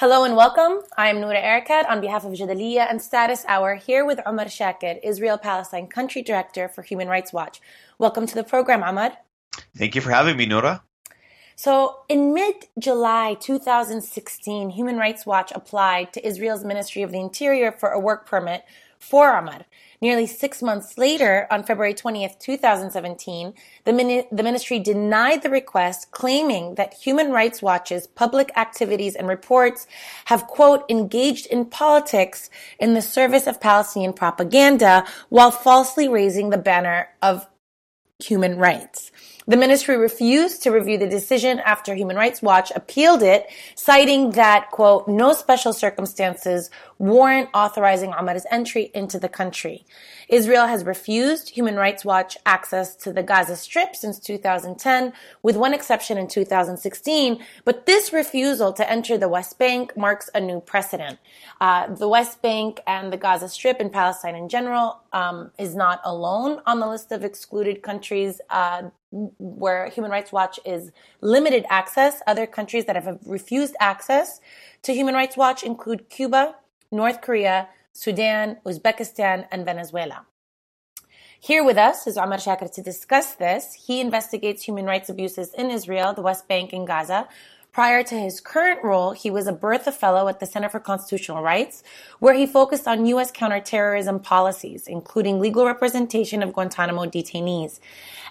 Hello and welcome. I'm Noura Erakat on behalf of Jadaliyya and Status Hour here with Omar Shakir, Israel Palestine Country Director for Human Rights Watch. Welcome to the program, Omar. Thank you for having me, Noura. So, in mid July 2016, Human Rights Watch applied to Israel's Ministry of the Interior for a work permit for Omar. Nearly six months later, on February 20th, 2017, the, mini- the ministry denied the request, claiming that Human Rights Watch's public activities and reports have, quote, engaged in politics in the service of Palestinian propaganda while falsely raising the banner of human rights. The ministry refused to review the decision after Human Rights Watch appealed it, citing that, quote, no special circumstances warrant authorizing Omar's entry into the country. Israel has refused Human Rights Watch access to the Gaza Strip since 2010, with one exception in 2016, but this refusal to enter the West Bank marks a new precedent. Uh, the West Bank and the Gaza Strip and Palestine in general um, is not alone on the list of excluded countries uh, where Human Rights Watch is limited access. Other countries that have refused access to Human Rights Watch include Cuba, North Korea, Sudan, Uzbekistan, and Venezuela. Here with us is Omar Shakir to discuss this. He investigates human rights abuses in Israel, the West Bank, and Gaza. Prior to his current role, he was a Bertha Fellow at the Center for Constitutional Rights, where he focused on U.S. counterterrorism policies, including legal representation of Guantanamo detainees.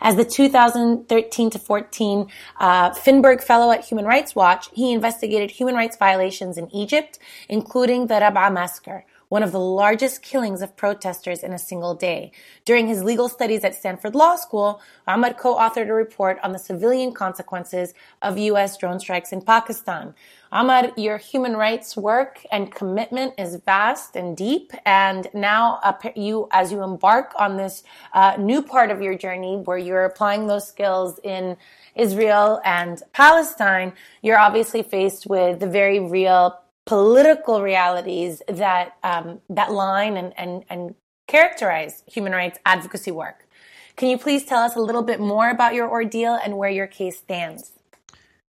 As the 2013 to 14 uh, Finberg Fellow at Human Rights Watch, he investigated human rights violations in Egypt, including the Rab'a massacre, one of the largest killings of protesters in a single day. During his legal studies at Stanford Law School, Omar co-authored a report on the civilian consequences of U.S. drone strikes in Pakistan. Omar, your human rights work and commitment is vast and deep, and now uh, you, as you embark on this uh, new part of your journey where you're applying those skills in Israel and Palestine, you're obviously faced with the very real political realities that um, that line and, and and characterize human rights advocacy work. Can you please tell us a little bit more about your ordeal and where your case stands?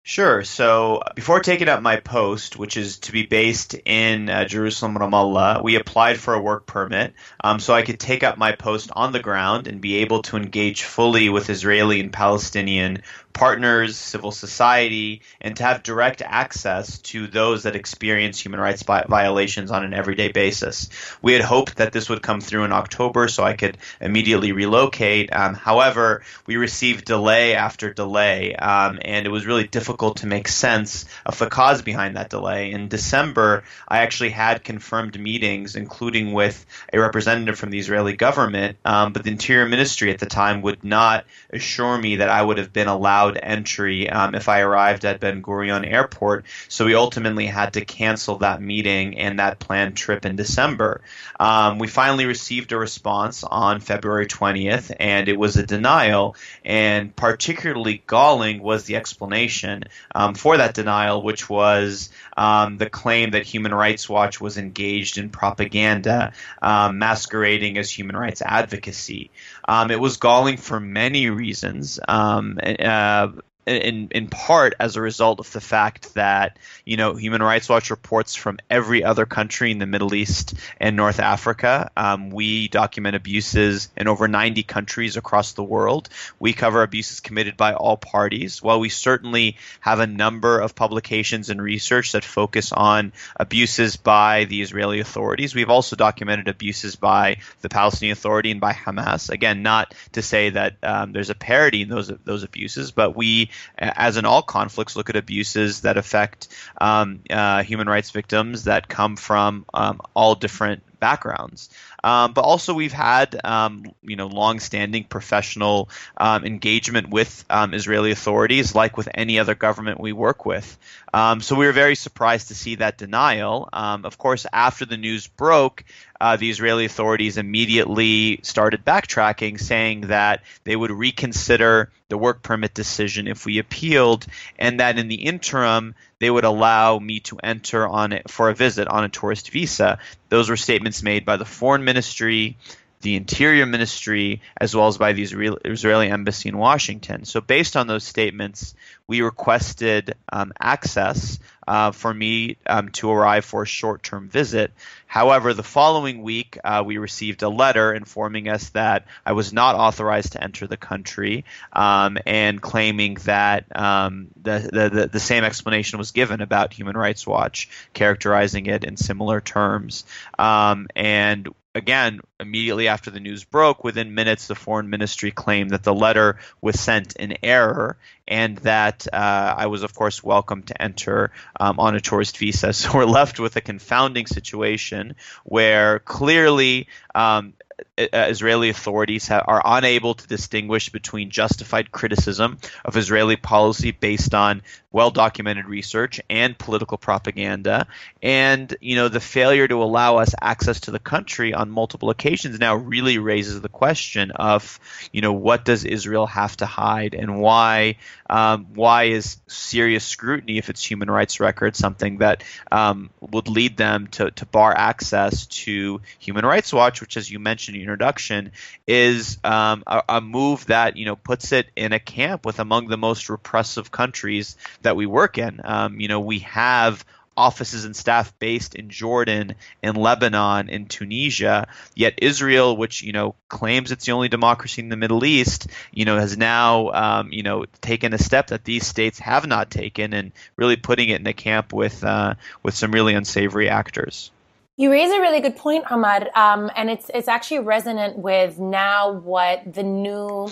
Sure. So before taking up my post, which is to be based in uh, Jerusalem, Ramallah, we applied for a work permit um, so I could take up my post on the ground and be able to engage fully with Israeli and Palestinian partners, civil society, and to have direct access to those that experience human rights violations on an everyday basis. We had hoped that this would come through in October so I could immediately relocate. Um, however, we received delay after delay, um, and it was really difficult to make sense of the cause behind that delay. In December, I actually had confirmed meetings, including with a representative from the Israeli government, um, but the Interior Ministry at the time would not assure me that I would have been allowed allowed entry um, if I arrived at Ben Gurion Airport. So we ultimately had to cancel that meeting and that planned trip in December. Um, we finally received a response on February 20th, and it was a denial. And particularly galling was the explanation um, for that denial, which was um, the claim that Human Rights Watch was engaged in propaganda um, masquerading as human rights advocacy. Um, it was galling for many reasons. Um, uh, in in part as a result of the fact that you know Human Rights Watch reports from every other country in the Middle East and North Africa. Um, we document abuses in over 90 countries across the world. We cover abuses committed by all parties. While we certainly have a number of publications and research that focus on abuses by the Israeli authorities, we've also documented abuses by the Palestinian Authority and by Hamas. Again, not to say that um, there's a parity in those those abuses, but we as in all conflicts, look at abuses that affect um, uh, human rights victims that come from um, all different backgrounds. Um, but also, we've had um, you know long-standing professional um, engagement with um, Israeli authorities, like with any other government we work with. Um, so we were very surprised to see that denial. Um, of course, after the news broke, uh, the Israeli authorities immediately started backtracking, saying that they would reconsider the work permit decision if we appealed, and that in the interim they would allow me to enter on it for a visit on a tourist visa. Those were statements made by the foreign ministry, the Interior Ministry as well as by the Israeli embassy in Washington. So, based on those statements, we requested um, access uh, for me um, to arrive for a short term visit. However, the following week, uh, we received a letter informing us that I was not authorized to enter the country um, and claiming that um, the, the, the, same explanation was given about Human Rights Watch, characterizing it in similar terms. Um, and again, immediately after the news broke, within minutes, the foreign ministry claimed that the letter was sent in error and that uh, I was, of course, welcome to enter um, on a tourist visa. So we're left with a confounding situation where clearly um, Israeli authorities are unable to distinguish between justified criticism of Israeli policy based on well documented research and political propaganda. And, you know, the failure to allow us access to the country on multiple occasions now really raises the question of, you know, what does Israel have to hide and why um, why is serious scrutiny if it's human rights record something that um, would lead them to, to bar access to Human Rights Watch, which, as you mentioned in your introduction, is um, a, a move that, you know, puts it in a camp with among the most repressive countries that we work in. Um, you know, we have offices and staff based in Jordan, in Lebanon, in Tunisia. Yet Israel, which you know claims it's the only democracy in the Middle East, you know has now um, you know taken a step that these states have not taken, and really putting it in a camp with uh, with some really unsavory actors. You raise a really good point, Omar, um, and it's it's actually resonant with now what the new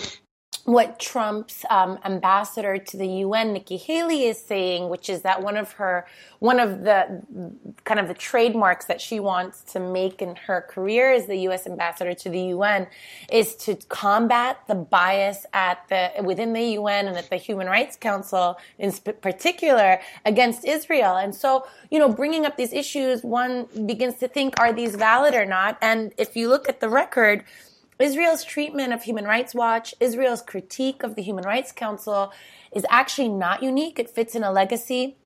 what Trump's um, ambassador to the UN, Nikki Haley, is saying, which is that one of her, one of the kind of the trademarks that she wants to make in her career as the U.S. ambassador to the UN, is to combat the bias at the within the UN and at the Human Rights Council, in particular, against Israel. And so, you know, bringing up these issues, one begins to think, are these valid or not? And if you look at the record Israel's treatment of Human Rights Watch, Israel's critique of the Human Rights Council is actually not unique. It fits in a legacy,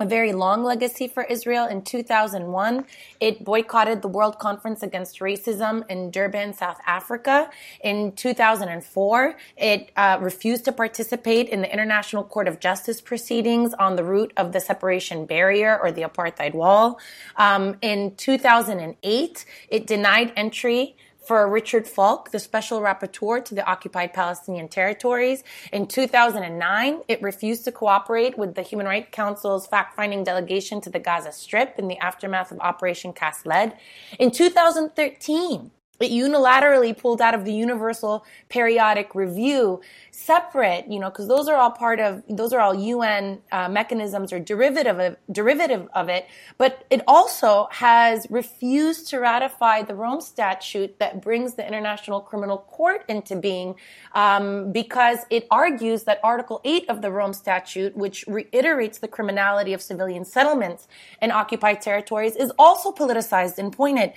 a very long legacy for Israel. In 2001, it boycotted the World Conference Against Racism in Durban, South Africa. In 2004, it uh, refused to participate in the International Court of Justice proceedings on the route of the separation barrier or the apartheid wall. Um, in 2008, it denied entry for Richard Falk, the special rapporteur to the occupied Palestinian territories. In 2009, it refused to cooperate with the Human Rights Council's fact finding delegation to the Gaza Strip in the aftermath of Operation Cast Lead. In 2013, it unilaterally pulled out of the universal periodic review separate you know because those are all part of those are all un uh, mechanisms or derivative of, derivative of it but it also has refused to ratify the rome statute that brings the international criminal court into being um, because it argues that article 8 of the rome statute which reiterates the criminality of civilian settlements in occupied territories is also politicized and pointed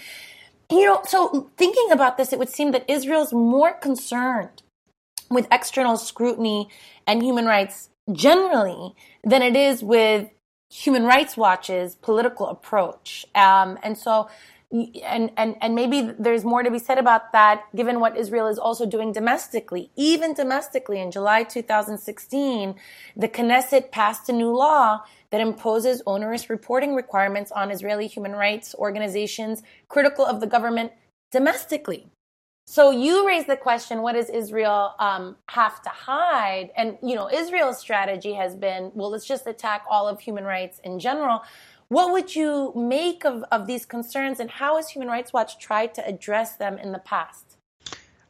you know, so thinking about this, it would seem that Israel's more concerned with external scrutiny and human rights generally than it is with Human Rights Watch's political approach. Um, and so and, and, and maybe there's more to be said about that given what Israel is also doing domestically. Even domestically, in July 2016, the Knesset passed a new law that imposes onerous reporting requirements on Israeli human rights organizations critical of the government domestically. So you raise the question, what does Israel um, have to hide? And, you know, Israel's strategy has been, well, let's just attack all of human rights in general. What would you make of, of these concerns and how has Human Rights Watch tried to address them in the past?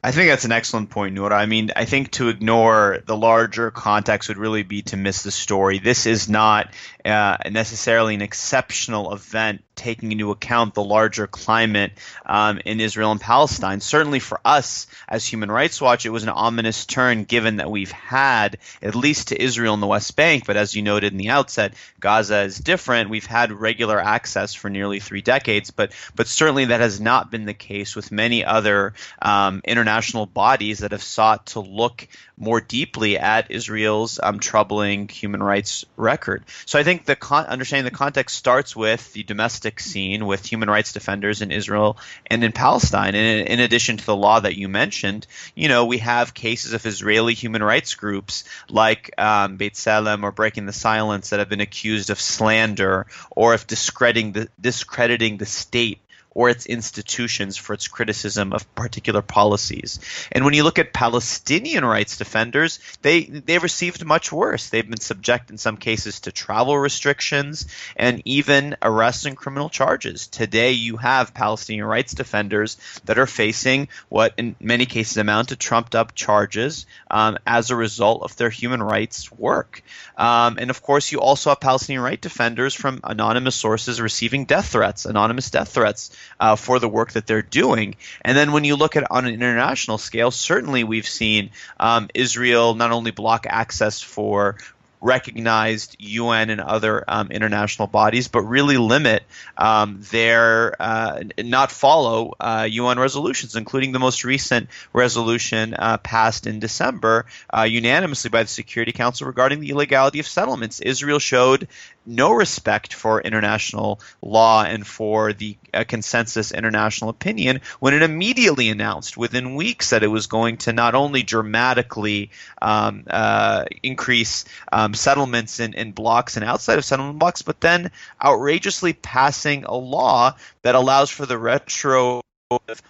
I think that's an excellent point, Noura. I mean, I think to ignore the larger context would really be to miss the story. This is not uh, necessarily an exceptional event taking into account the larger climate um, in Israel and Palestine. Certainly for us as Human Rights Watch, it was an ominous turn given that we've had, at least to Israel and the West Bank, but as you noted in the outset, Gaza is different. We've had regular access for nearly three decades, but, but certainly that has not been the case with many other um, international bodies that have sought to look more deeply at Israel's um, troubling human rights record. So I think the con- understanding the context starts with the domestic scene with human rights defenders in Israel and in Palestine. And in, addition to the law that you mentioned, you know, we have cases of Israeli human rights groups like um, B'Tselem or Breaking the Silence that have been accused of slander or of discrediting the, discrediting the state or its institutions for its criticism of particular policies. And when you look at Palestinian rights defenders, they they've received much worse. They've been subject in some cases to travel restrictions and even arrests and criminal charges. Today you have Palestinian rights defenders that are facing what in many cases amount to trumped up charges um, as a result of their human rights work. Um, and of course you also have Palestinian right defenders from anonymous sources receiving death threats, anonymous death threats uh, for the work that they're doing. And then when you look at on an international scale, certainly we've seen um, Israel not only block access for recognized UN and other um, international bodies, but really limit um, their uh, not follow uh, UN resolutions, including the most recent resolution uh, passed in December uh, unanimously by the Security Council regarding the illegality of settlements. Israel showed no respect for international law and for the uh, consensus international opinion when it immediately announced within weeks that it was going to not only dramatically um, uh, increase um, settlements in, in blocks and outside of settlement blocks, but then outrageously passing a law that allows for the retro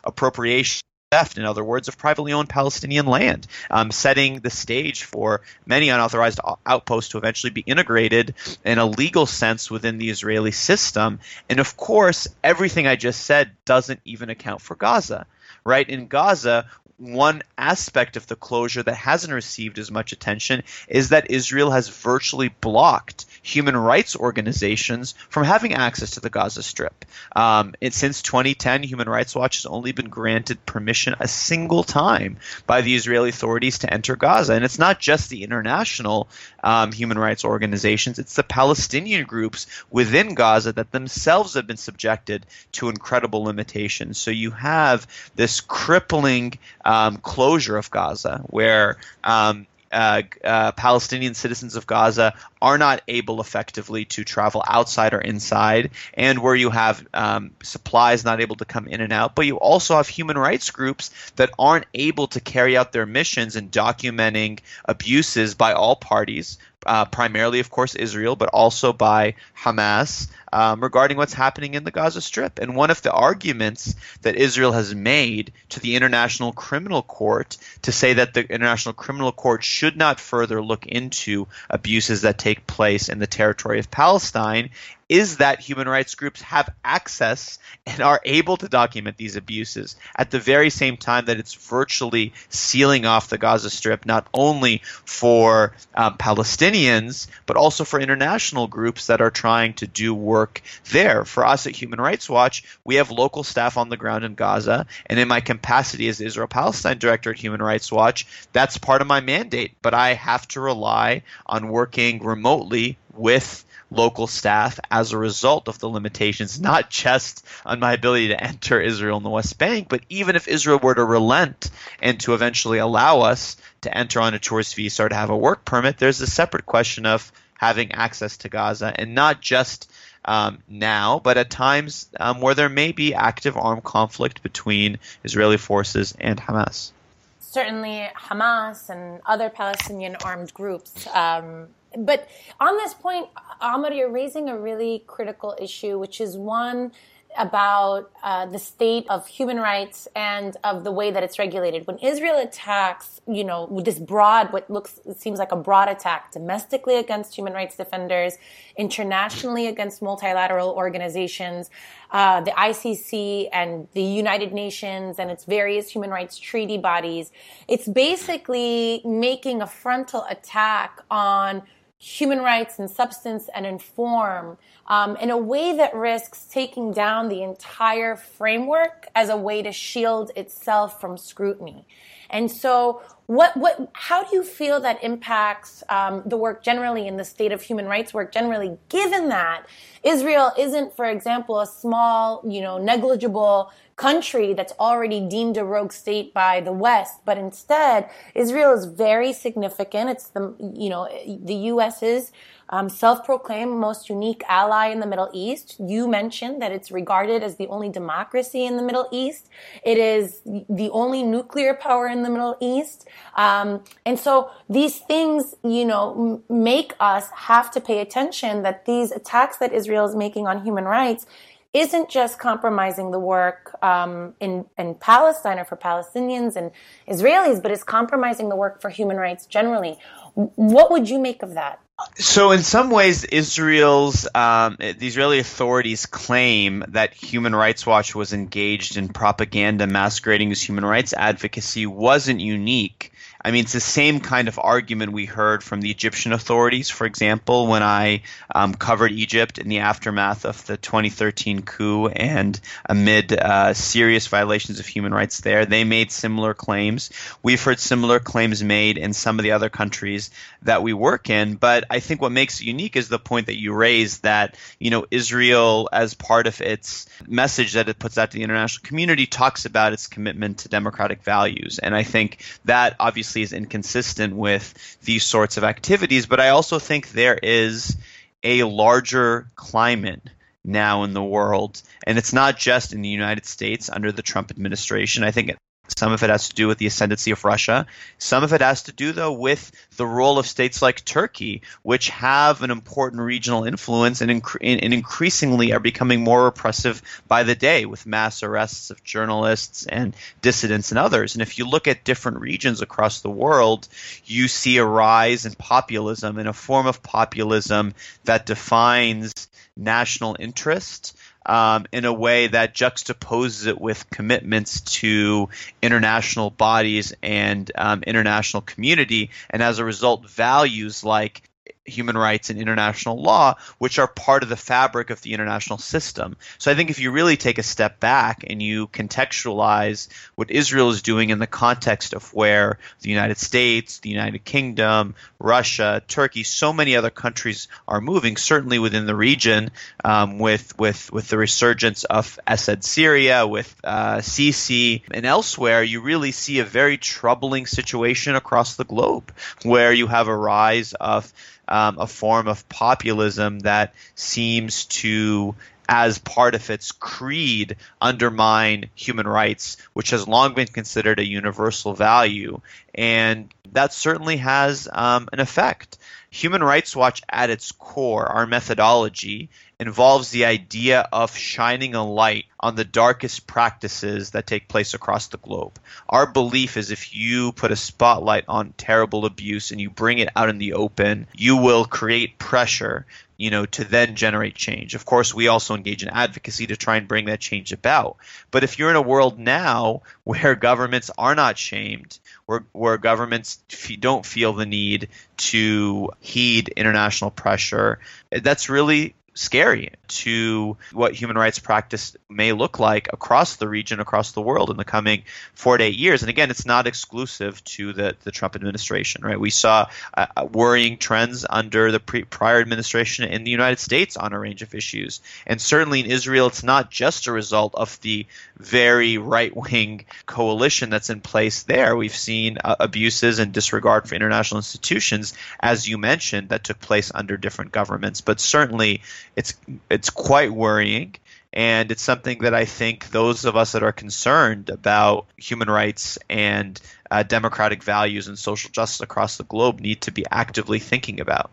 appropriation theft, in other words, of privately owned Palestinian land, um, setting the stage for many unauthorized outposts to eventually be integrated in a legal sense within the Israeli system. And of course, everything I just said doesn't even account for Gaza. Right? In Gaza, one aspect of the closure that hasn't received as much attention is that Israel has virtually blocked human rights organizations from having access to the Gaza Strip. Um, it, since 2010, Human Rights Watch has only been granted permission a single time by the Israeli authorities to enter Gaza. And it's not just the international um, human rights organizations, it's the Palestinian groups within Gaza that themselves have been subjected to incredible limitations. So you have this crippling um, closure of Gaza, where um, uh, uh, Palestinian citizens of Gaza are not able effectively to travel outside or inside, and where you have um, supplies not able to come in and out, but you also have human rights groups that aren't able to carry out their missions in documenting abuses by all parties, uh, primarily, of course, Israel, but also by Hamas um, regarding what's happening in the Gaza Strip. And one of the arguments that Israel has made to the International Criminal Court to say that the International Criminal Court should not further look into abuses that take place in the territory of Palestine is that human rights groups have access and are able to document these abuses at the very same time that it's virtually sealing off the Gaza Strip, not only for um, Palestinians, but also for international groups that are trying to do work there. For us at Human Rights Watch, we have local staff on the ground in Gaza, and in my capacity as Israel Palestine director at Human Rights Watch, that's part of my mandate. But I have to rely on working remotely with local staff as a result of the limitations, not just on my ability to enter Israel and the West Bank, but even if Israel were to relent and to eventually allow us to enter on a tourist visa or to have a work permit, there's a separate question of having access to Gaza and not just um, now, but at times um, where there may be active armed conflict between Israeli forces and Hamas. Certainly, Hamas and other Palestinian armed groups um, but on this point, Omar, you're raising a really critical issue, which is one about uh, the state of human rights and of the way that it's regulated. When Israel attacks, you know, this broad, what looks seems like a broad attack domestically against human rights defenders, internationally against multilateral organizations, uh, the ICC and the United Nations and its various human rights treaty bodies, it's basically making a frontal attack on human rights and substance and inform um, in a way that risks taking down the entire framework as a way to shield itself from scrutiny. And so what what how do you feel that impacts um, the work generally in the state of human rights work generally given that israel isn't for example a small you know negligible country that's already deemed a rogue state by the west but instead israel is very significant it's the you know the us is um, self-proclaimed most unique ally in the Middle East. You mentioned that it's regarded as the only democracy in the Middle East. It is the only nuclear power in the Middle East. Um, and so these things, you know, m- make us have to pay attention that these attacks that Israel is making on human rights isn't just compromising the work um, in, in Palestine or for Palestinians and Israelis, but is compromising the work for human rights generally. What would you make of that? So, in some ways, Israel's um, the Israeli authorities claim that Human Rights Watch was engaged in propaganda masquerading as human rights advocacy wasn't unique. I mean, it's the same kind of argument we heard from the Egyptian authorities, for example, when I um, covered Egypt in the aftermath of the 2013 coup and amid uh, serious violations of human rights there. They made similar claims. We've heard similar claims made in some of the other countries that we work in. But I think what makes it unique is the point that you raised that, you know, Israel, as part of its message that it puts out to the international community, talks about its commitment to democratic values. And I think that obviously obviously is inconsistent with these sorts of activities, but I also think there is a larger climate now in the world. And it's not just in the United States under the Trump administration. I think some of it has to do with the ascendancy of Russia. Some of it has to do, though, with the role of states like Turkey, which have an important regional influence and, and increasingly are becoming more repressive by the day with mass arrests of journalists and dissidents and others. And if you look at different regions across the world, you see a rise in populism, in a form of populism that defines national interest um, in a way that juxtaposes it with commitments to international bodies and um, international community, and as a result, values like human rights and international law, which are part of the fabric of the international system. So I think if you really take a step back and you contextualize what Israel is doing in the context of where the United States, the United Kingdom, Russia, Turkey, so many other countries are moving, certainly within the region, um, with with with the resurgence of Assad Syria, with uh, Sisi, and elsewhere, you really see a very troubling situation across the globe, where you have a rise of um, a form of populism that seems to as part of its creed undermine human rights, which has long been considered a universal value. And that certainly has um, an effect. Human Rights Watch, at its core, our methodology, involves the idea of shining a light on the darkest practices that take place across the globe. Our belief is if you put a spotlight on terrible abuse and you bring it out in the open, you will create pressure you know, to then generate change. Of course, we also engage in advocacy to try and bring that change about. But if you're in a world now where governments are not shamed, where, where governments f- don't feel the need to heed international pressure, that's really scary to what human rights practice may look like across the region, across the world in the coming four to eight years. And again, it's not exclusive to the, the Trump administration, right? We saw uh, uh, worrying trends under the pre- prior administration in the United States on a range of issues. And certainly in Israel, it's not just a result of the very right wing coalition that's in place there. We've seen uh, abuses and disregard for international institutions, as you mentioned, that took place under different governments. But certainly, it's it's quite worrying. And it's something that I think those of us that are concerned about human rights and uh, democratic values and social justice across the globe need to be actively thinking about.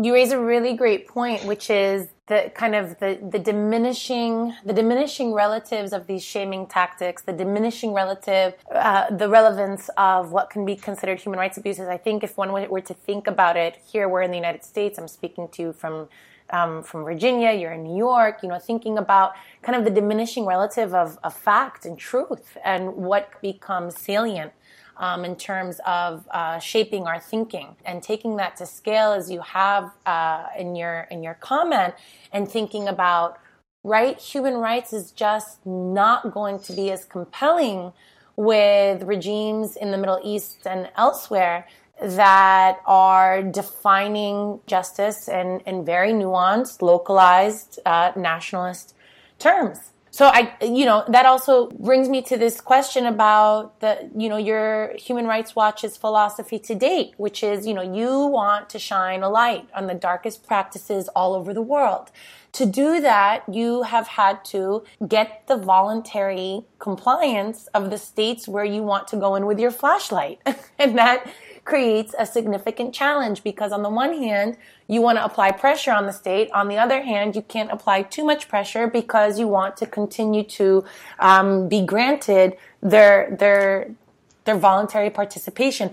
You raise a really great point, which is the kind of the, the diminishing the diminishing relatives of these shaming tactics, the diminishing relative, uh, the relevance of what can be considered human rights abuses. I think if one were to think about it, here we're in the United States. I'm speaking to you from um, from Virginia, you're in New York, you know, thinking about kind of the diminishing relative of, of fact and truth and what becomes salient um, in terms of uh, shaping our thinking and taking that to scale as you have uh, in your in your comment and thinking about right human rights is just not going to be as compelling with regimes in the Middle East and elsewhere that are defining justice in, in very nuanced, localized, uh, nationalist terms. So I, you know, that also brings me to this question about the, you know, your Human Rights Watch's philosophy to date, which is, you know, you want to shine a light on the darkest practices all over the world. To do that, you have had to get the voluntary compliance of the states where you want to go in with your flashlight. and that creates a significant challenge because on the one hand, you want to apply pressure on the state. On the other hand, you can't apply too much pressure because you want to continue to um, be granted their their their voluntary participation.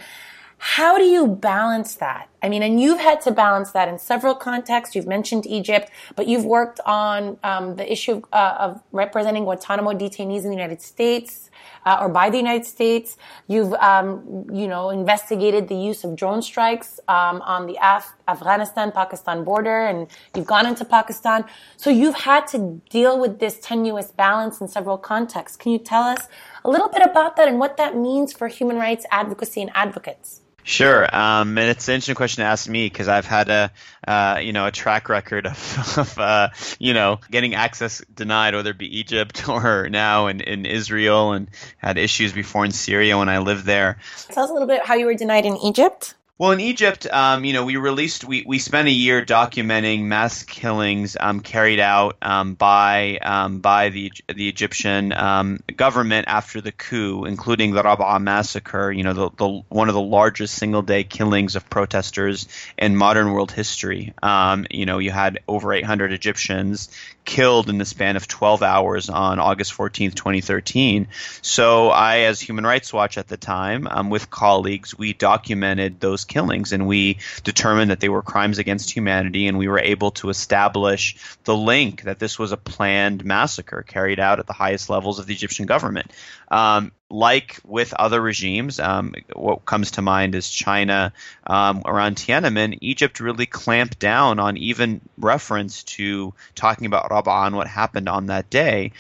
How do you balance that? I mean, and you've had to balance that in several contexts. You've mentioned Egypt, but you've worked on um, the issue of, uh, of representing Guantanamo detainees in the United States uh, or by the United States. You've, um, you know, investigated the use of drone strikes um, on the Af- Afghanistan-Pakistan border, and you've gone into Pakistan. So you've had to deal with this tenuous balance in several contexts. Can you tell us a little bit about that and what that means for human rights advocacy and advocates? Sure, um, and it's an interesting question to ask me because I've had a uh, you know a track record of, of uh, you know getting access denied, whether it be Egypt or now in, in Israel, and had issues before in Syria when I lived there. Tell us a little bit how you were denied in Egypt. Well, in Egypt, um, you know, we released, we, we spent a year documenting mass killings um, carried out um, by um, by the the Egyptian um, government after the coup, including the Rabaa massacre. You know, the, the one of the largest single day killings of protesters in modern world history. Um, you know, you had over 800 Egyptians killed in the span of 12 hours on August 14th, 2013. So I, as Human Rights Watch at the time, with colleagues, we documented those killings, and we determined that they were crimes against humanity, and we were able to establish the link that this was a planned massacre carried out at the highest levels of the Egyptian government. Um, like with other regimes, um, what comes to mind is China um, around Tiananmen. Egypt really clamped down on even reference to talking about Rabaa and what happened on that day.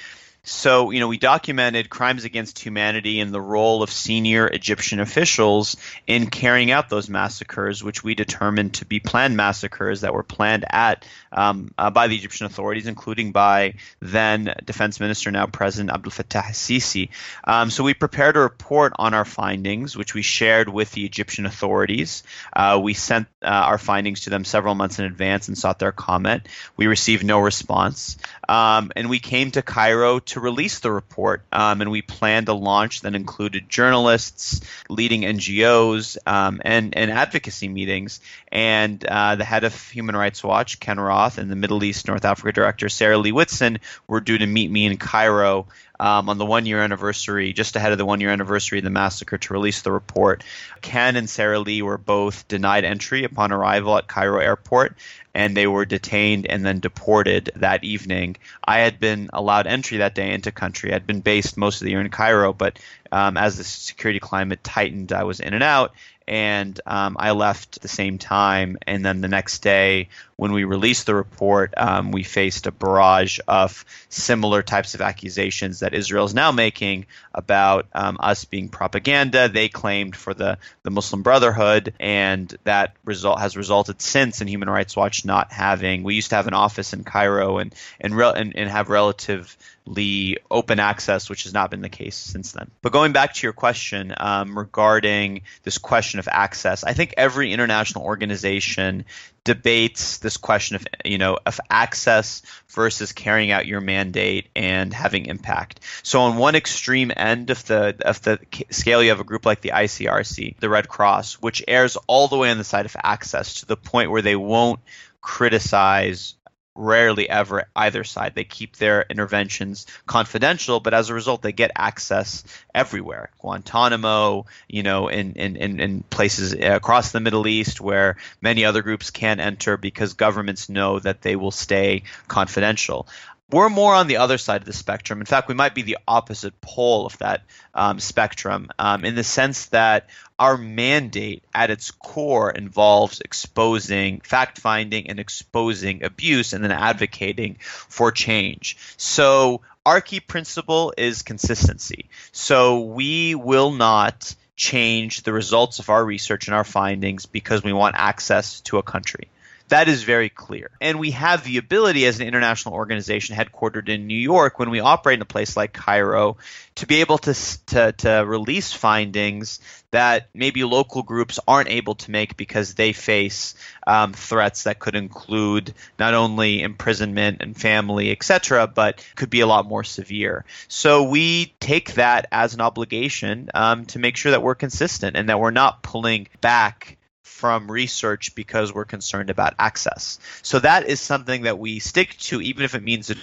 So, you know, we documented crimes against humanity and the role of senior Egyptian officials in carrying out those massacres, which we determined to be planned massacres that were planned at um, uh, by the Egyptian authorities, including by then Defense Minister, now President Abdel Fattah Sisi. Um, so we prepared a report on our findings, which we shared with the Egyptian authorities. Uh, we sent uh, our findings to them several months in advance and sought their comment. We received no response. Um, and we came to Cairo to release the report, um, and we planned a launch that included journalists, leading NGOs, um, and, and advocacy meetings. And uh, the head of Human Rights Watch, Ken Roth, and the Middle East North Africa director, Sarah Leah Whitson, were due to meet me in Cairo um, on the one year anniversary, just ahead of the one year anniversary of the massacre, to release the report. Ken and Sarah Leah were both denied entry upon arrival at Cairo airport, and they were detained and then deported that evening. I had been allowed entry that day into country. I'd been based most of the year in Cairo, but um, as the security climate tightened, I was in and out and um, I left the same time. And then the next day, when we released the report, um, we faced a barrage of similar types of accusations that Israel is now making about um, us being propaganda. They claimed for the, the Muslim Brotherhood, and that result has resulted since in Human Rights Watch not having. We used to have an office in Cairo and and, re- and, and have relative open access, which has not been the case since then. But going back to your question um, regarding this question of access, I think every international organization debates this question of you know of access versus carrying out your mandate and having impact. So on one extreme end of the of the scale, you have a group like the ICRC, the Red Cross, which errs all the way on the side of access to the point where they won't criticize rarely ever either side. They keep their interventions confidential, but as a result, they get access everywhere. Guantanamo, you know, in, in, in, in places uh, across the Middle East where many other groups can't enter because governments know that they will stay confidential. We're more on the other side of the spectrum. In fact, we might be the opposite pole of that um, spectrum um, in the sense that our mandate at its core involves exposing, fact finding, and exposing abuse and then advocating for change. So, our key principle is consistency. So, we will not change the results of our research and our findings because we want access to a country. That is very clear. And we have the ability as an international organization headquartered in New York, when we operate in a place like Cairo, to be able to, to, to release findings that maybe local groups aren't able to make because they face um, threats that could include not only imprisonment and family, etc., but could be a lot more severe. So we take that as an obligation um, to make sure that we're consistent and that we're not pulling back from research because we're concerned about access. So that is something that we stick to, even if it means the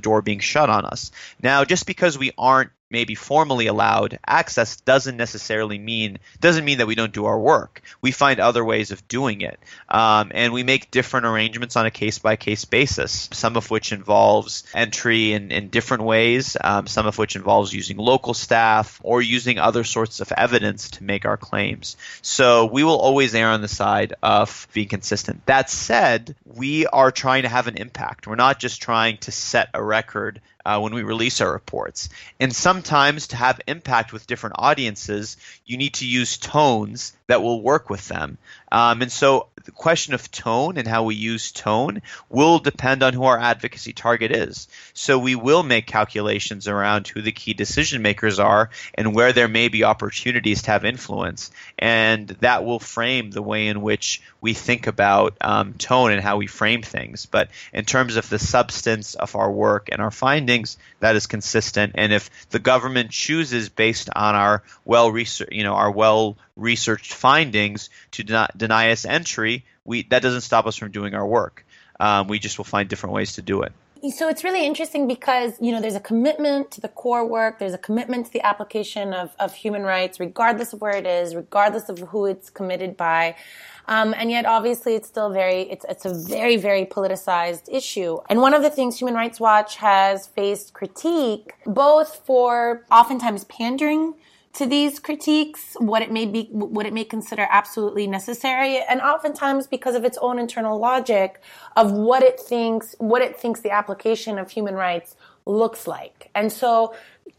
door being shut on us. Now, just because we aren't maybe formally allowed access doesn't necessarily mean doesn't mean that we don't do our work. We find other ways of doing it, um, and we make different arrangements on a case by case basis. Some of which involves entry in, in different ways. Um, some of which involves using local staff or using other sorts of evidence to make our claims. So we will always err on the side of being consistent. That said, we are trying to have an impact. We're not just trying to set a record uh, when we release our reports. And sometimes to have impact with different audiences, you need to use tones that will work with them. Um, and so the question of tone and how we use tone will depend on who our advocacy target is. So we will make calculations around who the key decision makers are and where there may be opportunities to have influence. And that will frame the way in which we think about um, tone and how we frame things. But in terms of the substance of our work and our findings, that is consistent. And if the government chooses based on our well research, you know, our well researched findings to deny, deny us entry, we that doesn't stop us from doing our work. Um, we just will find different ways to do it. So it's really interesting because you know there's a commitment to the core work. There's a commitment to the application of, of human rights, regardless of where it is, regardless of who it's committed by. Um, and yet, obviously, it's still very, it's, it's a very, very politicized issue. And one of the things Human Rights Watch has faced critique, both for oftentimes pandering to these critiques, what it may be, what it may consider absolutely necessary, and oftentimes because of its own internal logic of what it thinks, what it thinks the application of human rights looks like. And so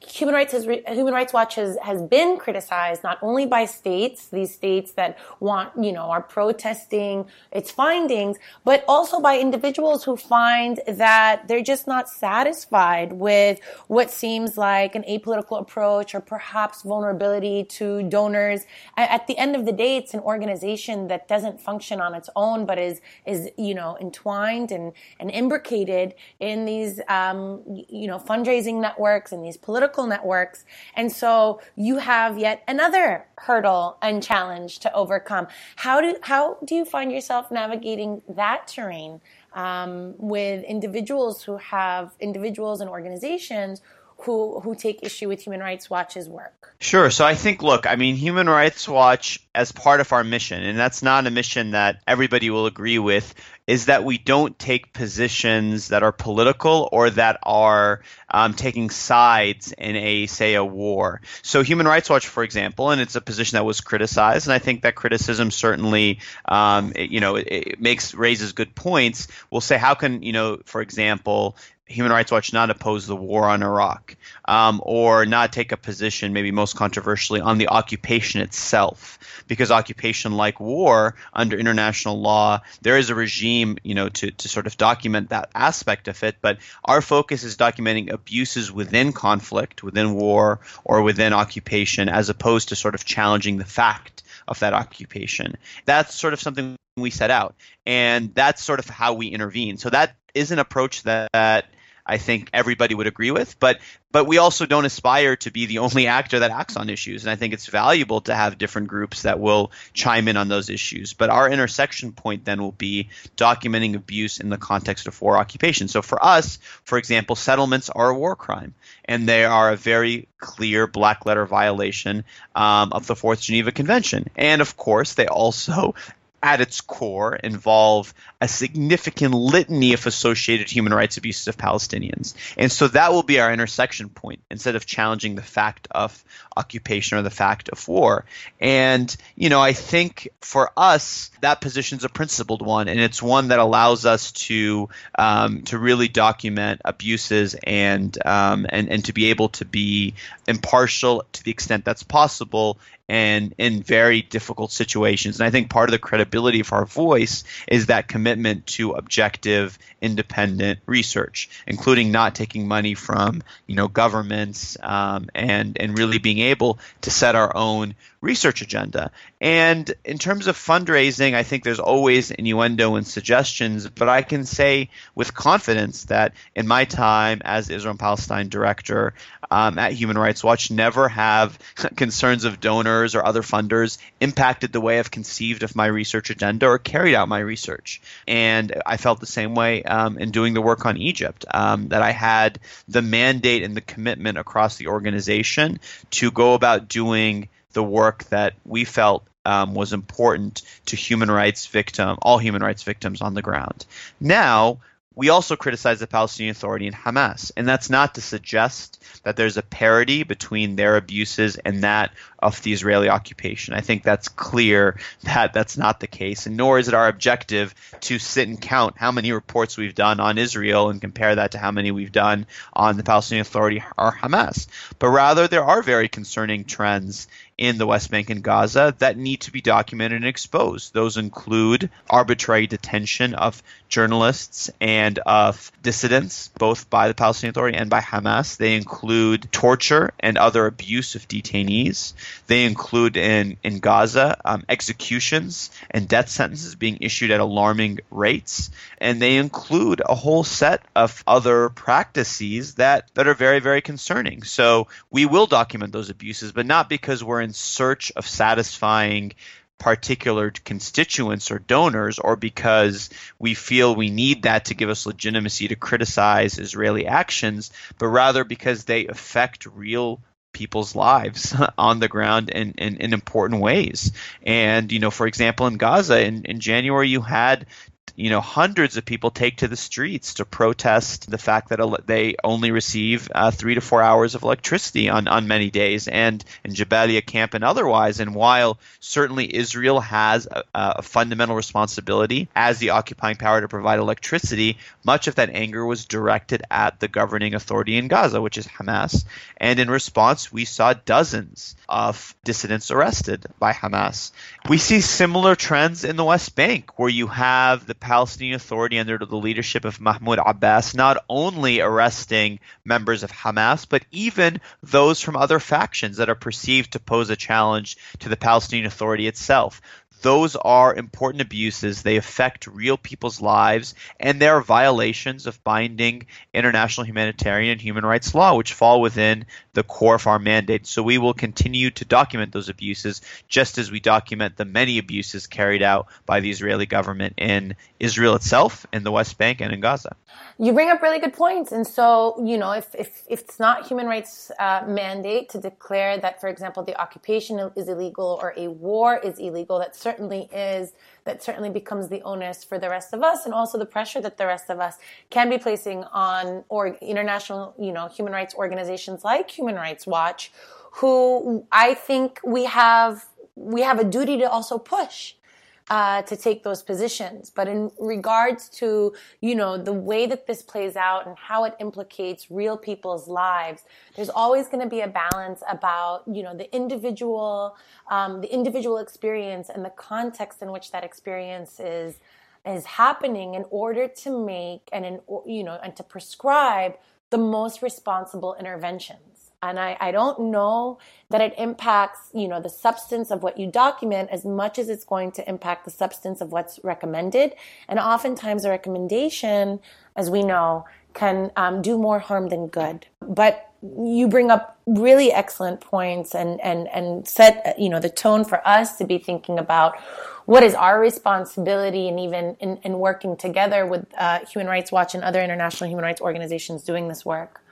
Human Rights has, Human Rights Watch has, has been criticized not only by states, these states that want, you know, are protesting its findings, but also by individuals who find that they're just not satisfied with what seems like an apolitical approach or perhaps vulnerability to donors. At the end of the day, it's an organization that doesn't function on its own, but is, is, you know, entwined and, and imbricated in these, um, you know, fundraising networks and these political networks. And so you have yet another hurdle and challenge to overcome. How do, how do you find yourself navigating that terrain um, with individuals who have individuals and organizations who who take issue with Human Rights Watch's work? Sure. So I think, look, I mean, Human Rights Watch, as part of our mission, and that's not a mission that everybody will agree with, is that we don't take positions that are political or that are um, taking sides in a, say, a war. So Human Rights Watch, for example, and it's a position that was criticized, and I think that criticism certainly, um, it, you know, it, it makes raises good points. We'll say, how can, you know, for example, Human Rights Watch not oppose the war on Iraq, um, or not take a position, maybe most controversially, on the occupation itself, because occupation, like war, under international law, there is a regime, you know, to, to sort of document that aspect of it. But our focus is documenting abuses within conflict, within war, or within occupation, as opposed to sort of challenging the fact of that occupation. That's sort of something we set out, and that's sort of how we intervene. So that is an approach that, that I think everybody would agree with. But but we also don't aspire to be the only actor that acts on issues, and I think it's valuable to have different groups that will chime in on those issues. But our intersection point then will be documenting abuse in the context of war occupation. So for us, for example, settlements are a war crime, and they are a very clear black letter violation um, of the Fourth Geneva Convention, and of course they also at its core involve a significant litany of associated human rights abuses of Palestinians. And so that will be our intersection point instead of challenging the fact of occupation or the fact of war. And, you know, I think for us, that position is a principled one, and it's one that allows us to um, to really document abuses and, um, and and to be able to be impartial to the extent that's possible and in very difficult situations. And I think part of the credibility of our voice is that commitment to objective, independent research, including not taking money from you know governments um, and and really being able to set our own research agenda. And in terms of fundraising, I think there's always innuendo and suggestions, but I can say with confidence that in my time as Israel and Palestine director um, at Human Rights Watch, never have concerns of donors or other funders impacted the way I've conceived of my research agenda or carried out my research. And I felt the same way um, in doing the work on Egypt, um, that I had the mandate and the commitment across the organization to go about doing the work that we felt um, was important to human rights victim, all human rights victims on the ground. Now, we also criticize the Palestinian Authority and Hamas, and that's not to suggest that there's a parity between their abuses and that of the Israeli occupation. I think that's clear that that's not the case, and nor is it our objective to sit and count how many reports we've done on Israel and compare that to how many we've done on the Palestinian Authority or Hamas. But rather, there are very concerning trends in the West Bank and Gaza that need to be documented and exposed. Those include arbitrary detention of journalists and of dissidents, both by the Palestinian Authority and by Hamas. They include torture and other abuse of detainees. They include in, in Gaza um, executions and death sentences being issued at alarming rates. And they include a whole set of other practices that, that are very, very concerning. So we will document those abuses, but not because we're in search of satisfying particular constituents or donors or because we feel we need that to give us legitimacy to criticize Israeli actions, but rather because they affect real people's lives on the ground in, in, in, important ways. And, you know, for example, in Gaza in, in January, you had you know, hundreds of people take to the streets to protest the fact that they only receive uh, three to four hours of electricity on, on many days, and in Jabalia camp and otherwise. And while certainly Israel has a, a fundamental responsibility as the occupying power to provide electricity, much of that anger was directed at the governing authority in Gaza, which is Hamas. And in response, we saw dozens of dissidents arrested by Hamas. We see similar trends in the West Bank, where you have the Palestinian Authority under the leadership of Mahmoud Abbas not only arresting members of Hamas, but even those from other factions that are perceived to pose a challenge to the Palestinian Authority itself those are important abuses. They affect real people's lives, and they are violations of binding international humanitarian and human rights law, which fall within the core of our mandate. So we will continue to document those abuses, just as we document the many abuses carried out by the Israeli government in Israel itself, in the West Bank, and in Gaza. You bring up really good points. And so, you know, if, if, if it's not human rights uh, mandate to declare that, for example, the occupation is illegal or a war is illegal, that certainly is, that certainly becomes the onus for the rest of us and also the pressure that the rest of us can be placing on or international, you know, human rights organizations like Human Rights Watch, who I think we have, we have a duty to also push uh, to take those positions. But in regards to, you know, the way that this plays out and how it implicates real people's lives, there's always going to be a balance about, you know, the individual, um, the individual experience and the context in which that experience is is happening in order to make and in you know and to prescribe the most responsible interventions and I, I don't know that it impacts you know the substance of what you document as much as it's going to impact the substance of what's recommended. And oftentimes a recommendation as we know can um, do more harm than good. But you bring up really excellent points and and and set you know the tone for us to be thinking about what is our responsibility and even in, in working together with uh, human rights watch and other international human rights organizations doing this work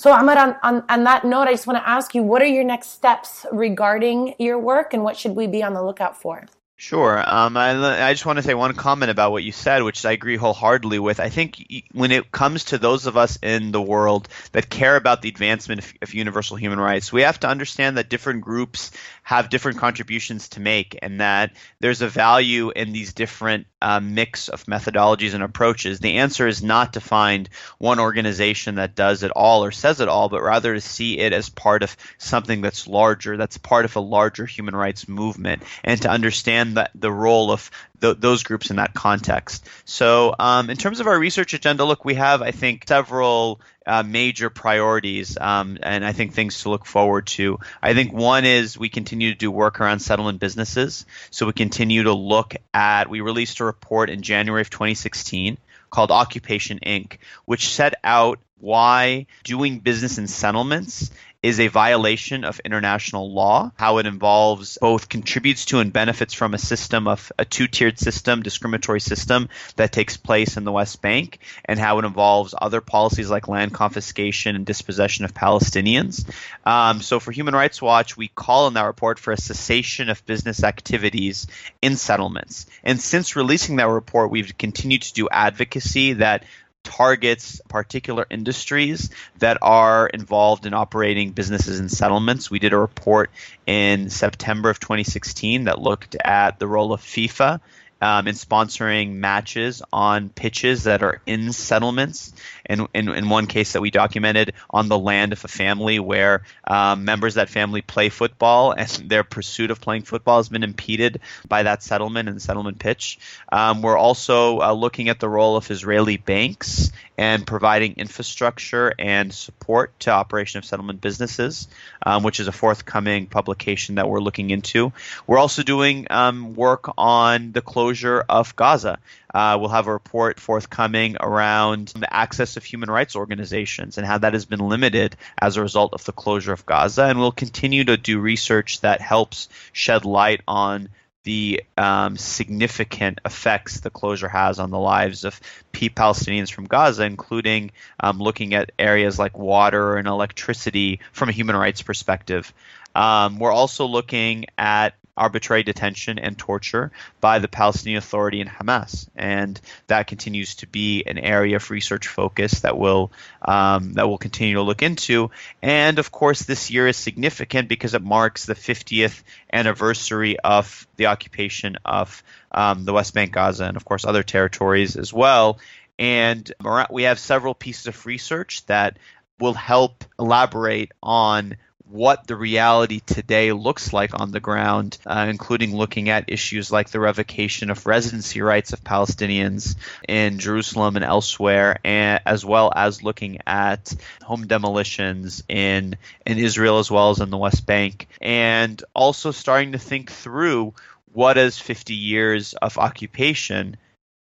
so, Omar, on, on, on that note, I just want to ask you what are your next steps regarding your work and what should we be on the lookout for? Sure. Um, I, I just want to say one comment about what you said, which I agree wholeheartedly with. I think when it comes to those of us in the world that care about the advancement of, of universal human rights, we have to understand that different groups have different contributions to make, and that there's a value in these different uh, mix of methodologies and approaches. The answer is not to find one organization that does it all or says it all, but rather to see it as part of something that's larger, that's part of a larger human rights movement, and to understand the, the role of those groups in that context. So, um, in terms of our research agenda, look, we have, I think, several uh, major priorities, um, and I think things to look forward to. I think one is we continue to do work around settlement businesses. So, we continue to look at, we released a report in January of 2016 called Occupation Inc., which set out why doing business in settlements is a violation of international law, how it involves both contributes to and benefits from a system of a two tiered system, discriminatory system that takes place in the West Bank, and how it involves other policies like land confiscation and dispossession of Palestinians. Um, so for Human Rights Watch, we call in that report for a cessation of business activities in settlements. And since releasing that report, we've continued to do advocacy that targets particular industries that are involved in operating businesses and settlements. We did a report in September of 2016 that looked at the role of FIFA um, in sponsoring matches on pitches that are in settlements. And in, in one case that we documented on the land of a family where um, members of that family play football and their pursuit of playing football has been impeded by that settlement and settlement pitch. Um, we're also uh, looking at the role of Israeli banks and providing infrastructure and support to operation of settlement businesses, um, which is a forthcoming publication that we're looking into. We're also doing um, work on the closure of Gaza. Uh, we'll have a report forthcoming around the access of human rights organizations and how that has been limited as a result of the closure of Gaza. And we'll continue to do research that helps shed light on the um, significant effects the closure has on the lives of Palestinians from Gaza, including um, looking at areas like water and electricity from a human rights perspective. Um, we're also looking at arbitrary detention and torture by the Palestinian Authority and Hamas, and that continues to be an area of research focus that will um, that will continue to look into. And of course, this year is significant because it marks the 50th anniversary of the occupation of um, the West Bank, Gaza, and of course other territories as well. And we have several pieces of research that will help elaborate on what the reality today looks like on the ground, uh, including looking at issues like the revocation of residency rights of Palestinians in Jerusalem and elsewhere, and, as well as looking at home demolitions in in Israel as well as in the West Bank, and also starting to think through what does 50 years of occupation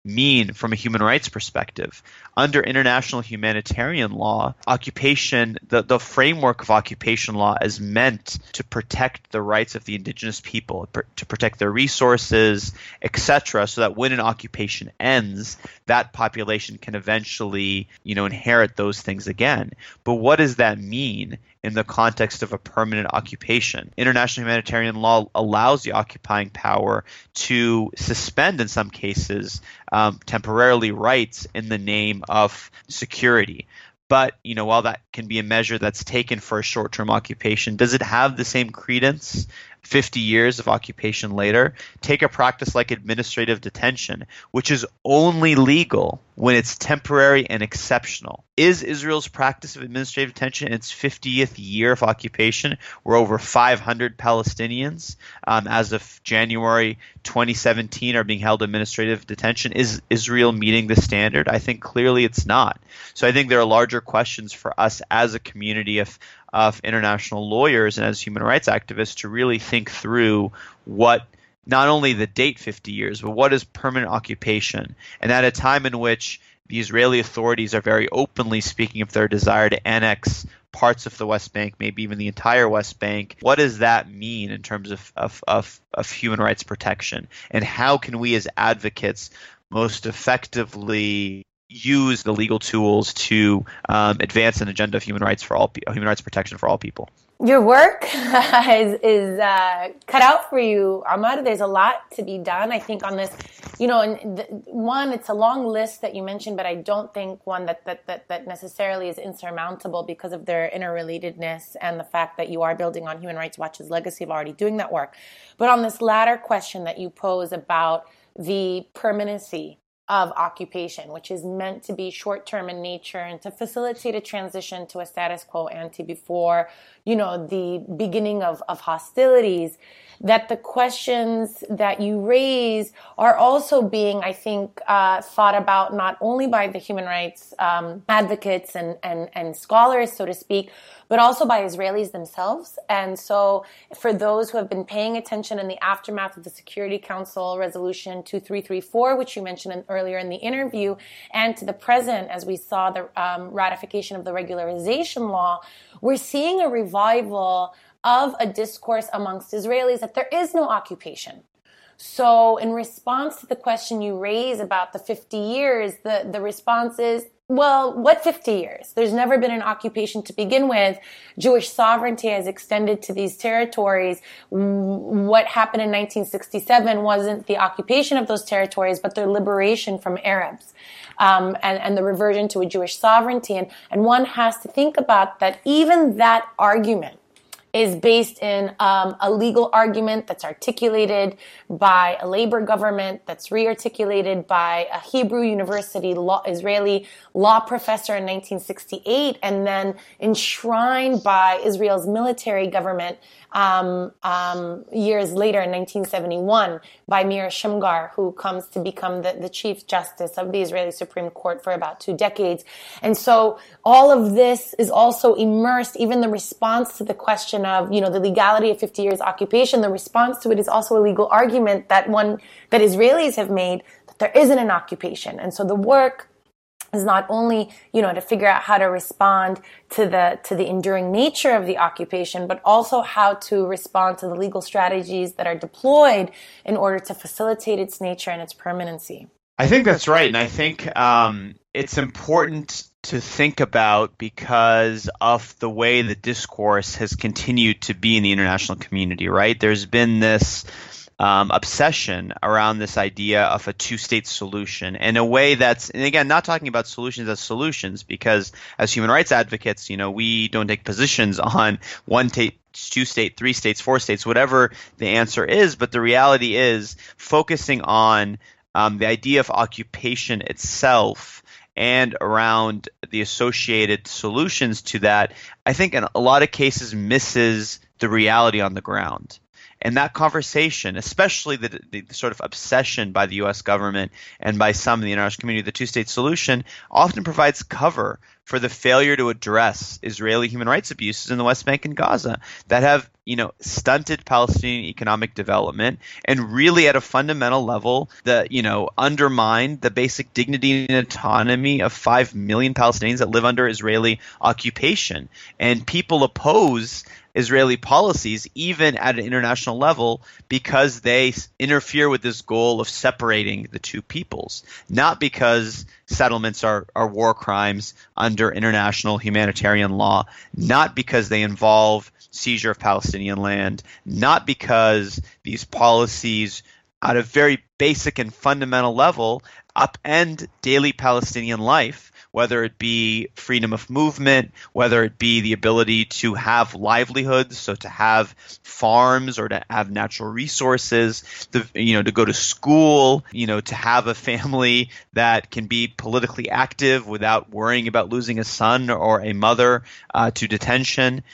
mean from a human rights perspective. Under international humanitarian law, occupation, the, the framework of occupation law is meant to protect the rights of the indigenous people, to protect their resources, etc., so that when an occupation ends, that population can eventually, you know, inherit those things again. But what does that mean in the context of a permanent occupation. International humanitarian law allows the occupying power to suspend, in some cases, um, temporarily rights in the name of security. But you know, while that can be a measure that's taken for a short-term occupation, does it have the same credence 50 years of occupation later, take a practice like administrative detention, which is only legal when it's temporary and exceptional. Is Israel's practice of administrative detention in its 50th year of occupation, where over 500 Palestinians, um, as of January 2017, are being held administrative detention? Is Israel meeting the standard? I think clearly it's not. So I think there are larger questions for us as a community of of international lawyers and as human rights activists to really think through what not only the date 50 years, but what is permanent occupation? And at a time in which the Israeli authorities are very openly speaking of their desire to annex parts of the West Bank, maybe even the entire West Bank. What does that mean in terms of, of, of, of human rights protection? And how can we as advocates most effectively use the legal tools to um, advance an agenda of human rights for all human rights protection for all people your work is, is uh, cut out for you, Omar. There's a lot to be done. I think on this, you know, and one, it's a long list that you mentioned, but I don't think one that, that, that, that necessarily is insurmountable because of their interrelatedness and the fact that you are building on Human Rights Watch's legacy of already doing that work. But on this latter question that you pose about the permanency of occupation, which is meant to be short term in nature and to facilitate a transition to a status quo ante before, you know, the beginning of, of hostilities, that the questions that you raise are also being, I think, uh, thought about not only by the human rights um, advocates and, and, and scholars, so to speak, but also by Israelis themselves. And so, for those who have been paying attention in the aftermath of the Security Council Resolution 2334, which you mentioned in, earlier in the interview, and to the present, as we saw the um, ratification of the regularization law, we're seeing a revival of a discourse amongst Israelis that there is no occupation. So, in response to the question you raise about the 50 years, the, the response is well, what 50 years? There's never been an occupation to begin with. Jewish sovereignty has extended to these territories. What happened in 1967 wasn't the occupation of those territories, but their liberation from Arabs. Um, and, and the reversion to a Jewish sovereignty. And, and one has to think about that even that argument is based in um, a legal argument that's articulated by a labor government, that's re-articulated by a Hebrew University law, Israeli law professor in 1968, and then enshrined by Israel's military government um, um, years later in 1971 by Meir Shamgar, who comes to become the, the Chief Justice of the Israeli Supreme Court for about two decades. And so all of this is also immersed, even the response to the question of, you know, the legality of 50 years occupation, the response to it is also a legal argument that one, that Israelis have made that there isn't an occupation. And so the work is not only you know to figure out how to respond to the to the enduring nature of the occupation but also how to respond to the legal strategies that are deployed in order to facilitate its nature and its permanency i think that's right and i think um, it's important to think about because of the way the discourse has continued to be in the international community right there's been this um, obsession around this idea of a two state solution in a way that's, and again, not talking about solutions as solutions, because as human rights advocates, you know, we don't take positions on one state, two state, three states, four states, whatever the answer is. But the reality is focusing on um, the idea of occupation itself and around the associated solutions to that, I think in a lot of cases misses the reality on the ground. And that conversation, especially the, the, sort of obsession by the U.S. government and by some in the international community, the two-state solution, often provides cover for the failure to address Israeli human rights abuses in the West Bank and Gaza that have, you know, stunted Palestinian economic development and really at a fundamental level that, you know, undermine the basic dignity and autonomy of 5 million Palestinians that live under Israeli occupation. And people oppose Israeli policies, even at an international level, because they interfere with this goal of separating the two peoples, not because settlements are, are war crimes under international humanitarian law, not because they involve seizure of Palestinian land, not because these policies, at a very basic and fundamental level, upend daily Palestinian life whether it be freedom of movement, whether it be the ability to have livelihoods, so to have farms or to have natural resources, the, you know, to go to school, you know, to have a family that can be politically active without worrying about losing a son or a mother uh, to detention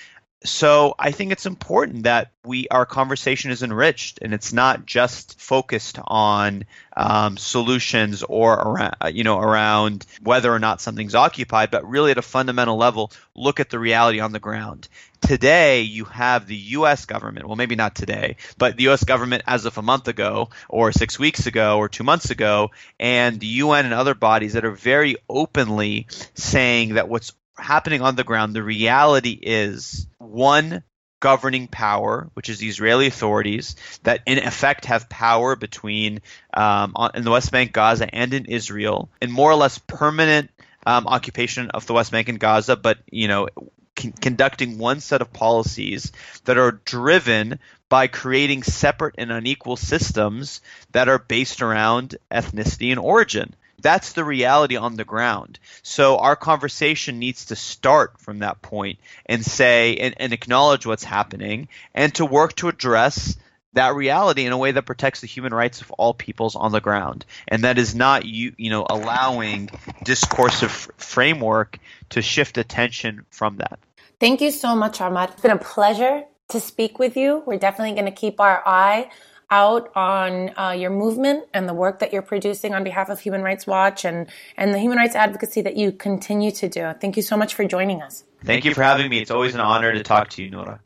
so I think it's important that we our conversation is enriched and it's not just focused on um, solutions or around you know around whether or not something's occupied, but really at a fundamental level, look at the reality on the ground. Today, you have the U.S. government. Well, maybe not today, but the U.S. government as of a month ago, or six weeks ago, or two months ago, and the UN and other bodies that are very openly saying that what's happening on the ground, the reality is one governing power, which is the Israeli authorities, that in effect have power between um, in the West Bank, Gaza, and in Israel, in more or less permanent um, occupation of the West Bank and Gaza, but you know, con- conducting one set of policies that are driven by creating separate and unequal systems that are based around ethnicity and origin. That's the reality on the ground. So our conversation needs to start from that point and say and, and acknowledge what's happening and to work to address that reality in a way that protects the human rights of all peoples on the ground. And that is not you you know allowing discursive framework to shift attention from that. Thank you so much Omar it's been a pleasure to speak with you. We're definitely going to keep our eye out on uh, your movement and the work that you're producing on behalf of Human Rights Watch and, and the human rights advocacy that you continue to do. Thank you so much for joining us. Thank you for having me. It's always an honor to talk to you, Noura.